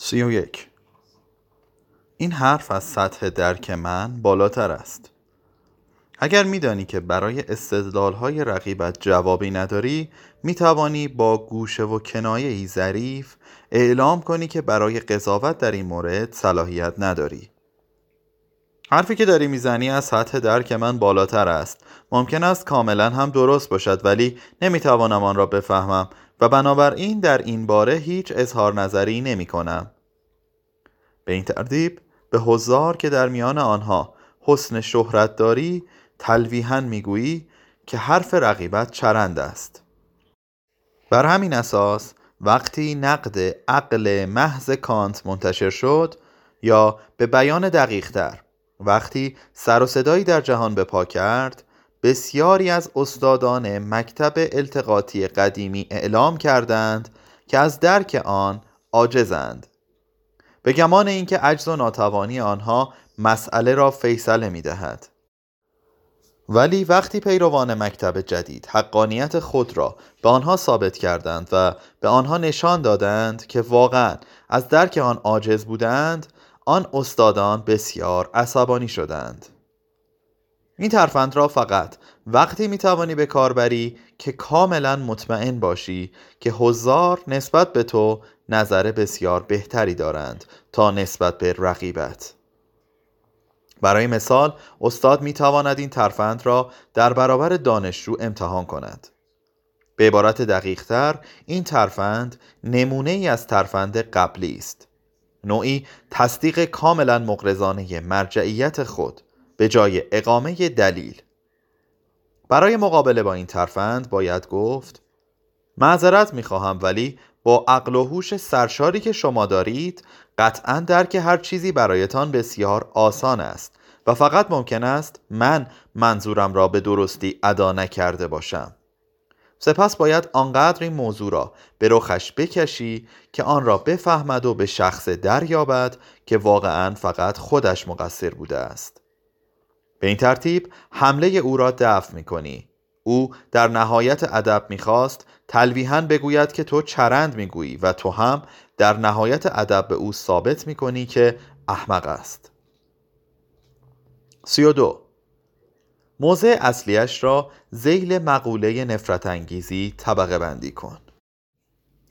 سی این حرف از سطح درک من بالاتر است. اگر میدانی که برای های رقیبت جوابی نداری می توانی با گوشه و کنایه ای ظریف اعلام کنی که برای قضاوت در این مورد صلاحیت نداری. حرفی که داری می‌زنی از سطح درک من بالاتر است ممکن است کاملا هم درست باشد ولی نمی‌توانم آن را بفهمم و بنابراین در این باره هیچ اظهار نظری نمی کنم. به این ترتیب به حضار که در میان آنها حسن شهرت داری تلویحا می‌گویی که حرف رقیبت چرند است بر همین اساس وقتی نقد عقل محض کانت منتشر شد یا به بیان دقیق تر وقتی سر و صدایی در جهان به پا کرد بسیاری از استادان مکتب التقاطی قدیمی اعلام کردند که از درک آن عاجزند به گمان اینکه عجز و ناتوانی آنها مسئله را فیصله می دهد. ولی وقتی پیروان مکتب جدید حقانیت خود را به آنها ثابت کردند و به آنها نشان دادند که واقعا از درک آن عاجز بودند آن استادان بسیار عصبانی شدند. این ترفند را فقط وقتی می‌توانی به کار بری که کاملا مطمئن باشی که حضار نسبت به تو نظر بسیار بهتری دارند تا نسبت به رقیبت. برای مثال استاد می تواند این ترفند را در برابر دانشجو امتحان کند. به عبارت دقیق تر این ترفند نمونه ای از ترفند قبلی است. نوعی تصدیق کاملا مقرزانه مرجعیت خود به جای اقامه دلیل. برای مقابله با این ترفند باید گفت معذرت می‌خواهم ولی با عقل و هوش سرشاری که شما دارید قطعا درک هر چیزی برایتان بسیار آسان است و فقط ممکن است من منظورم را به درستی ادا نکرده باشم. سپس باید آنقدر این موضوع را به رخش بکشی که آن را بفهمد و به شخص دریابد که واقعا فقط خودش مقصر بوده است. به این ترتیب حمله او را دفع می کنی او در نهایت ادب می‌خواست تلویحا بگوید که تو چرند می‌گویی و تو هم در نهایت ادب به او ثابت می‌کنی که احمق است. سی و دو موضع اصلیش را زیل مقوله نفرت انگیزی طبقه بندی کن.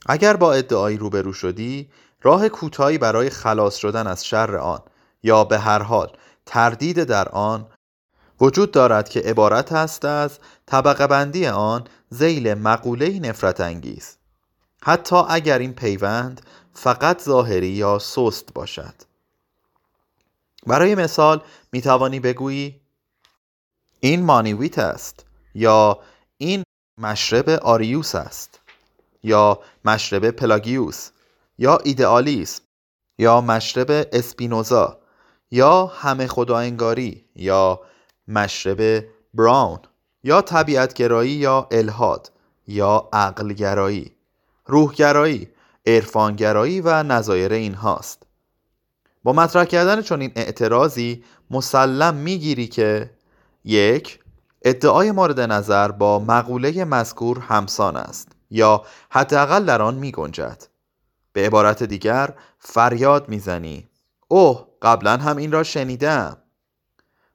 اگر با ادعایی روبرو شدی راه کوتاهی برای خلاص شدن از شر آن یا به هر حال تردید در آن وجود دارد که عبارت است از طبقه بندی آن زیل مقوله نفرت انگیز حتی اگر این پیوند فقط ظاهری یا سست باشد. برای مثال می توانی بگویی این مانیویت است یا این مشرب آریوس است یا مشرب پلاگیوس یا ایدئالیسم یا مشرب اسپینوزا یا همه خدا انگاری یا مشرب براون یا طبیعتگرایی یا الهاد یا عقلگرایی روحگرایی عرفانگرایی و نظایر اینهاست. با مطرح کردن چنین اعتراضی مسلم می‌گیری که یک ادعای مورد نظر با مقوله مذکور همسان است یا حداقل در آن می گنجد. به عبارت دیگر فریاد می‌زنی. اوه قبلا هم این را شنیدم.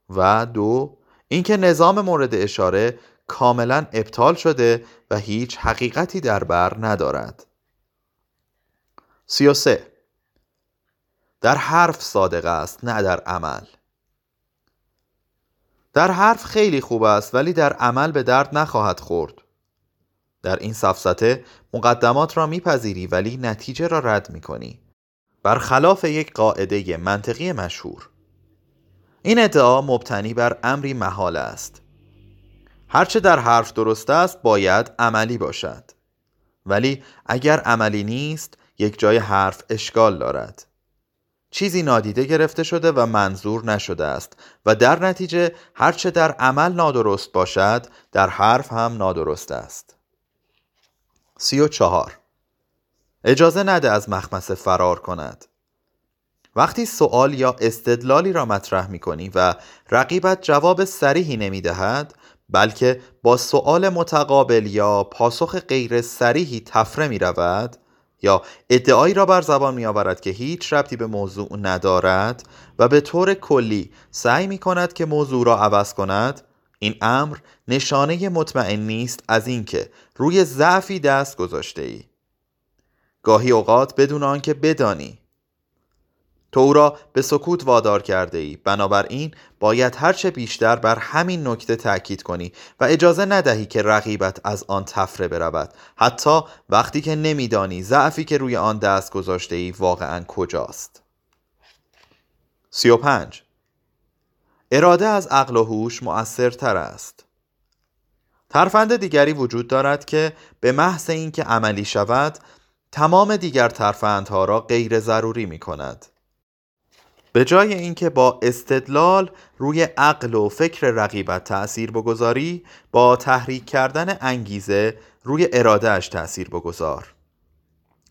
و دو اینکه نظام مورد اشاره کاملا ابطال شده و هیچ حقیقتی در بر ندارد. 33 در حرف صادق است نه در عمل. در حرف خیلی خوب است ولی در عمل به درد نخواهد خورد. در این سفسته مقدمات را میپذیری ولی نتیجه را رد می‌کنی. برخلاف یک قاعده منطقی مشهور. این ادعا مبتنی بر امری محال است. هرچه در حرف درست است باید عملی باشد. ولی اگر عملی نیست یک جای حرف اشکال دارد. چیزی نادیده گرفته شده و منظور نشده است و در نتیجه هرچه در عمل نادرست باشد در حرف هم نادرست است. سی و چهار. اجازه نده از مخمسه فرار کند. وقتی سوال یا استدلالی را مطرح می کنی و رقیبت جواب سریحی نمی دهد بلکه با سوال متقابل یا پاسخ غیر سریحی تفره می رود یا ادعایی را بر زبان می آورد که هیچ ربطی به موضوع ندارد و به طور کلی سعی می کند که موضوع را عوض کند این امر نشانه مطمئن نیست از اینکه روی ضعفی دست گذاشته ای گاهی اوقات بدون آنکه بدانی تو او را به سکوت وادار کرده ای بنابراین باید هرچه بیشتر بر همین نکته تاکید کنی و اجازه ندهی که رقیبت از آن تفره برود. حتی وقتی که نمیدانی ضعفی که روی آن دست گذاشته ای واقعا کجاست. 35 اراده از عقل و هوش مؤثرتر است. ترفند دیگری وجود دارد که به محض اینکه عملی شود تمام دیگر ترفندها را غیر ضروری می کند به جای اینکه با استدلال روی عقل و فکر رقیبت تأثیر بگذاری با تحریک کردن انگیزه روی ارادهش تأثیر بگذار.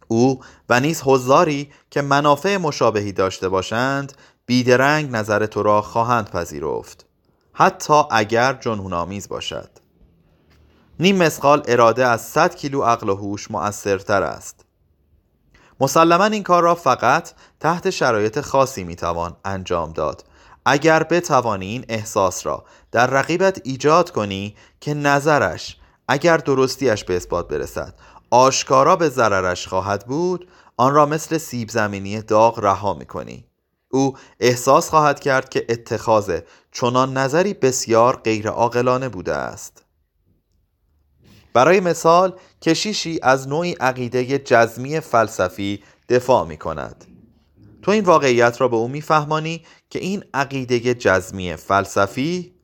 او و نیز حضاری که منافع مشابهی داشته باشند بیدرنگ نظر تو را خواهند پذیرفت. حتی اگر جنون آمیز باشد. نیم مسقال اراده از 100 کیلو عقل و هوش مؤثرتر است. مسلما این کار را فقط تحت شرایط خاصی می‌توان انجام داد. اگر بتوانی این احساس را در رقیبت ایجاد کنی که نظرش اگر درستیش به اثبات برسد آشکارا به ضررش خواهد بود آن را مثل سیب زمینی داغ رها می‌کنی. او احساس خواهد کرد که اتخاذ چنان نظری بسیار غیر عاقلانه بوده است. برای مثال کشیشی از نوعی عقیده جزمی فلسفی دفاع می کند تو این واقعیت را به او میفهمانی که این عقیده جزمی فلسفی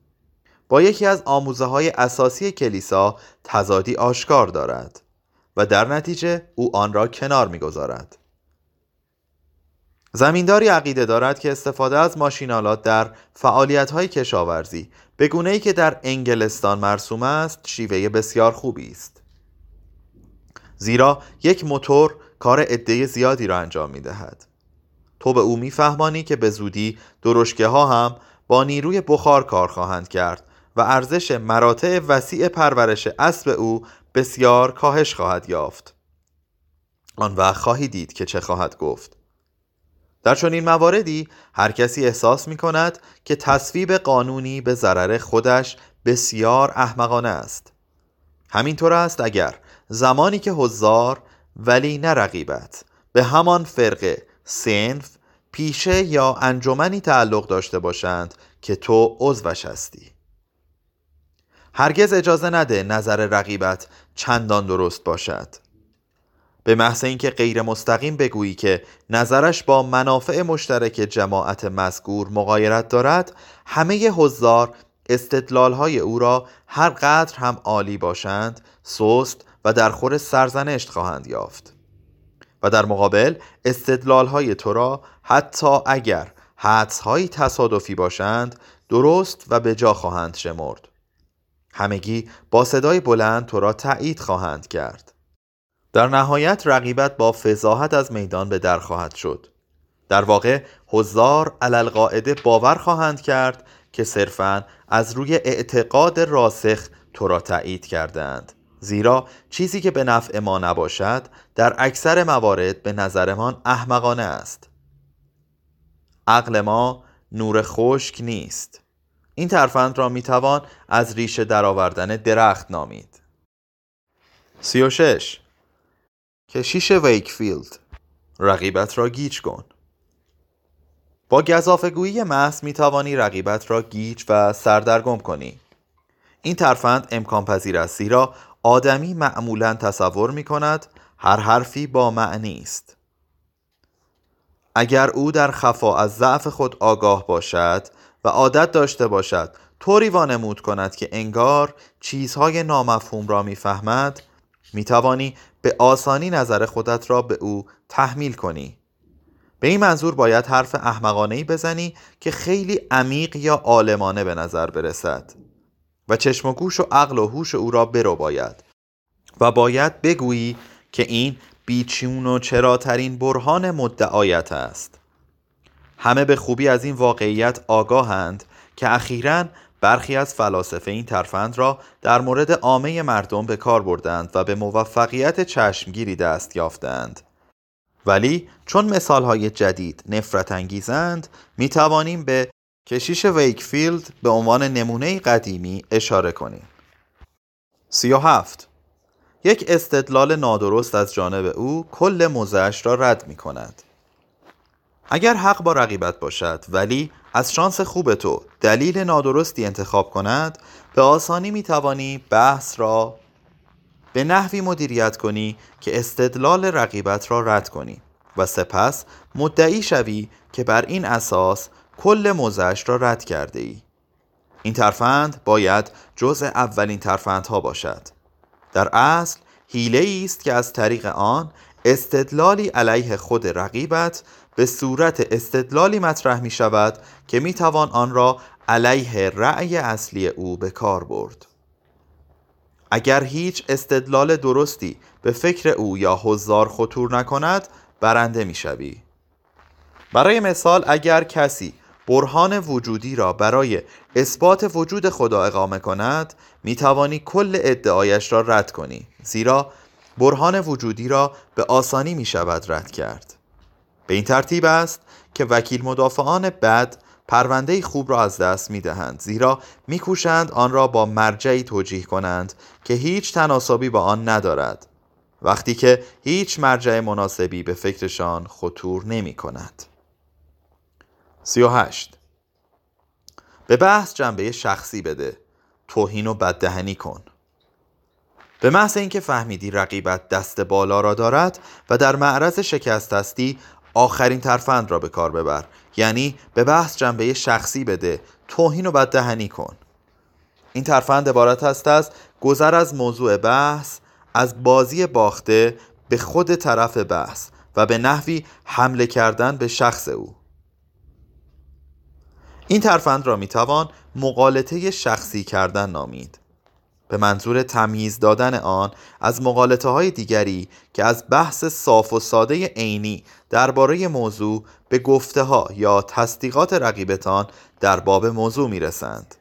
با یکی از آموزه های اساسی کلیسا تزادی آشکار دارد و در نتیجه او آن را کنار می‌گذارد. زمینداری عقیده دارد که استفاده از ماشینالات در فعالیت های کشاورزی به گونه ای که در انگلستان مرسوم است شیوه بسیار خوبی است. زیرا یک موتور کار عده زیادی را انجام می دهد تو به او میفهمانی که به زودی درشکه ها هم با نیروی بخار کار خواهند کرد و ارزش مراتع وسیع پرورش اسب او بسیار کاهش خواهد یافت. آن وقت خواهی دید که چه خواهد گفت. در چنین مواردی هر کسی احساس می کند که تصویب قانونی به ضرر خودش بسیار احمقانه است. همینطور است اگر زمانی که حضار ولی نرقیبت به همان فرقه سنف پیشه یا انجمنی تعلق داشته باشند که تو عضوش هستی. هرگز اجازه نده نظر رقیبت چندان درست باشد. به محض اینکه غیر مستقیم بگویی که نظرش با منافع مشترک جماعت مذکور مقایرت دارد همه حضار استدلال های او را هر قدر هم عالی باشند سست و در خور سرزنشت خواهند یافت. و در مقابل استدلال های تو را حتی اگر حدس های تصادفی باشند درست و به جا خواهند شمرد. همگی با صدای بلند تو را تایید خواهند کرد. در نهایت رقیبت با فضاحت از میدان به در خواهد شد. در واقع حضار علالقاعده باور خواهند کرد که صرفا از روی اعتقاد راسخ تو را تایید کردند زیرا چیزی که به نفع ما نباشد در اکثر موارد به نظرمان احمقانه است. عقل ما نور خشک نیست. این ترفند را می‌توان از ریشه درآوردن درخت نامید. 36 کشیش ویکفیلد. رقیبت را گیج کن. با گزافه‌گویی محض می توانی رقیبت را گیج و سردرگم کنی. این ترفند امکان پذیر است زیرا آدمی معمولا تصور می کند هر حرفی با معنی است. اگر او در خفا از ضعف خود آگاه باشد و عادت داشته باشد طوری وانمود کند که انگار چیزهای نامفهوم را می‌فهمد می توانی به آسانی نظر خودت را به او تحمیل کنی. به این منظور باید حرف احمقانه ای بزنی که خیلی عمیق یا عالمانه به نظر برسد. و چشم و گوش و عقل و هوش او را برو باید و باید بگویی که این بیچون و چراترین برهان مدعایت است. همه به خوبی از این واقعیت آگاهند که اخیرا برخی از فلاسفه این ترفند را در مورد عامه مردم به کار بردند و به موفقیت چشمگیری دست یافتند. ولی چون مثال های جدید نفرت انگیزند می توانیم به کشیش ویکفیلد به عنوان نمونه قدیمی اشاره کنیم. سی هفت یک استدلال نادرست از جانب او کل موزش را رد می کند. اگر حق با رقیبت باشد ولی از شانس خوب تو دلیل نادرستی انتخاب کند به آسانی می توانی بحث را به نحوی مدیریت کنی که استدلال رقیبت را رد کنی و سپس مدعی شوی که بر این اساس کل موزش را رد کرده ای. این ترفند باید جزء اولین ترفندها باشد. در اصل حیله است که از طریق آن استدلالی علیه خود رقیبت به صورت استدلالی مطرح می شود که می توان آن را علیه رأی اصلی او به کار برد. اگر هیچ استدلال درستی به فکر او یا حضار خطور نکند برنده می شوی. برای مثال اگر کسی برهان وجودی را برای اثبات وجود خدا اقامه کند می توانی کل ادعایش را رد کنی. زیرا برهان وجودی را به آسانی می شود رد کرد. به این ترتیب است که وکیل مدافعان بد پرونده خوب را از دست می دهند زیرا می کوشند آن را با مرجعی توجیه کنند که هیچ تناسبی با آن ندارد. وقتی که هیچ مرجع مناسبی به فکرشان خطور نمی کند 38 به بحث جنبه شخصی بده. توهین و بددهنی کن. به محض اینکه فهمیدی رقیبت دست بالا را دارد و در معرض شکست هستی آخرین ترفند را به کار ببر. یعنی به بحث جنبه شخصی بده. توهین و بددهنی کن. این ترفند عبارت است از گذر از موضوع بحث از بازی باخته به خود طرف بحث و به نحوی حمله کردن به شخص او. این ترفند را می‌توان مقالطه شخصی کردن نامید. به منظور تمیز دادن آن از مقالطه های دیگری که از بحث صاف و ساده عینی درباره موضوع به گفته ها یا تصدیقات رقیبتان در باب موضوع می‌رسند.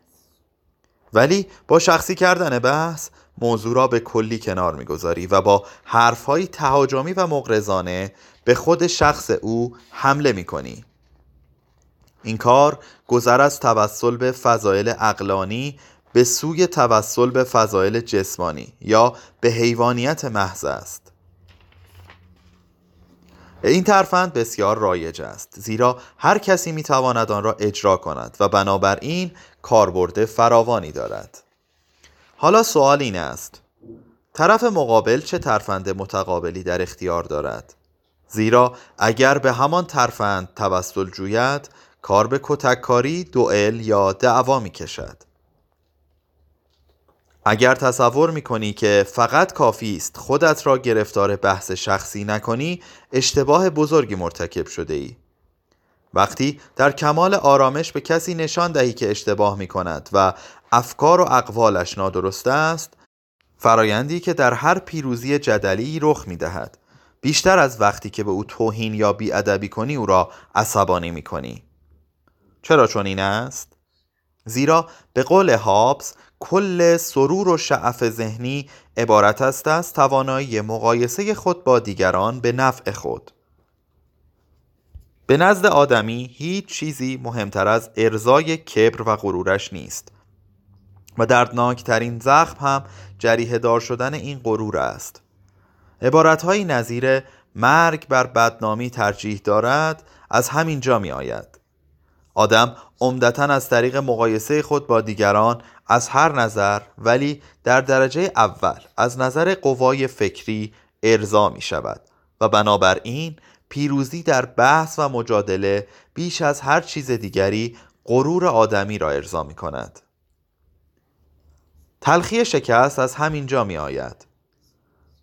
ولی با شخصی کردن بحث موضوع را به کلی کنار می‌گذاری و با حرفهایی تهاجمی و مغرضانه به خود شخص او حمله می‌کنی. این کار گذر از توسل به فضایل اقلانی به سوی توسل به فضایل جسمانی یا به حیوانیت محض است. این ترفند بسیار رایج است زیرا هر کسی می‌تواند آن را اجرا کند و بنابراین کاربرد فراوانی دارد. حالا سوال این است طرف مقابل چه ترفند متقابلی در اختیار دارد؟ زیرا اگر به همان ترفند توسل جوید کار به کتککاری دوئل یا دعوا می کشد اگر تصور می کنی که فقط کافی است خودت را گرفتار بحث شخصی نکنی اشتباه بزرگی مرتکب شده ای وقتی در کمال آرامش به کسی نشان دهی که اشتباه می کند و افکار و اقوالش نادرست است فرایندی که در هر پیروزی جدلی رخ می دهد بیشتر از وقتی که به او توهین یا بیادبی کنی او را عصبانی می کنی چرا چون این است؟ زیرا به قول هابس کل سرور و شعف ذهنی عبارت است از توانایی مقایسه خود با دیگران به نفع خود. به نزد آدمی هیچ چیزی مهمتر از ارزای کبر و غرورش نیست و دردناکترین زخم هم جریه دار شدن این غرور است. عبارتهایی نظیر مرگ بر بدنامی ترجیح دارد از همین جا می آید آدم عمدتا از طریق مقایسه خود با دیگران از هر نظر ولی در درجه اول از نظر قوای فکری ارضا می شود. و بنابراین پیروزی در بحث و مجادله بیش از هر چیز دیگری غرور آدمی را ارضا می کند. تلخی شکست از همین جا می آید.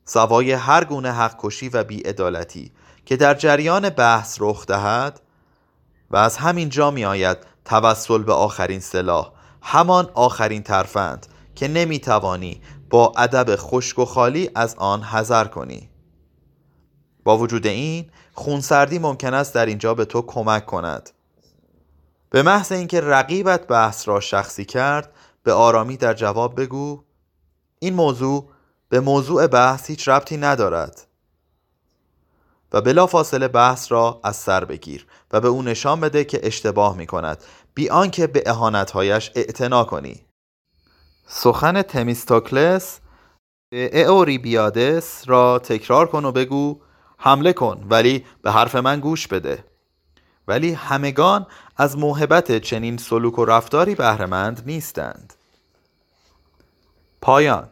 سوای هر گونه حق کشی و بیعدالتی که در جریان بحث رخ دهد و از همین جا می آید توسل به آخرین سلاح. همان آخرین ترفند که نمی توانی با ادب خشک و خالی از آن حذر کنی. با وجود این خونسردی ممکن است در اینجا به تو کمک کند. به محض اینکه رقیبت بحث را شخصی کرد به آرامی در جواب بگو این موضوع به موضوع بحث هیچ ربطی ندارد. و بلافاصله بحث را از سر بگیر و به او نشان بده که اشتباه می کند بی آنکه به اهانتهایش اعتنا کنی. سخن تمیستوکلس بیادس را تکرار کن و بگو حمله کن ولی به حرف من گوش بده. ولی همگان از موهبت چنین سلوک و رفتاری بهرهمند نیستند. پایان.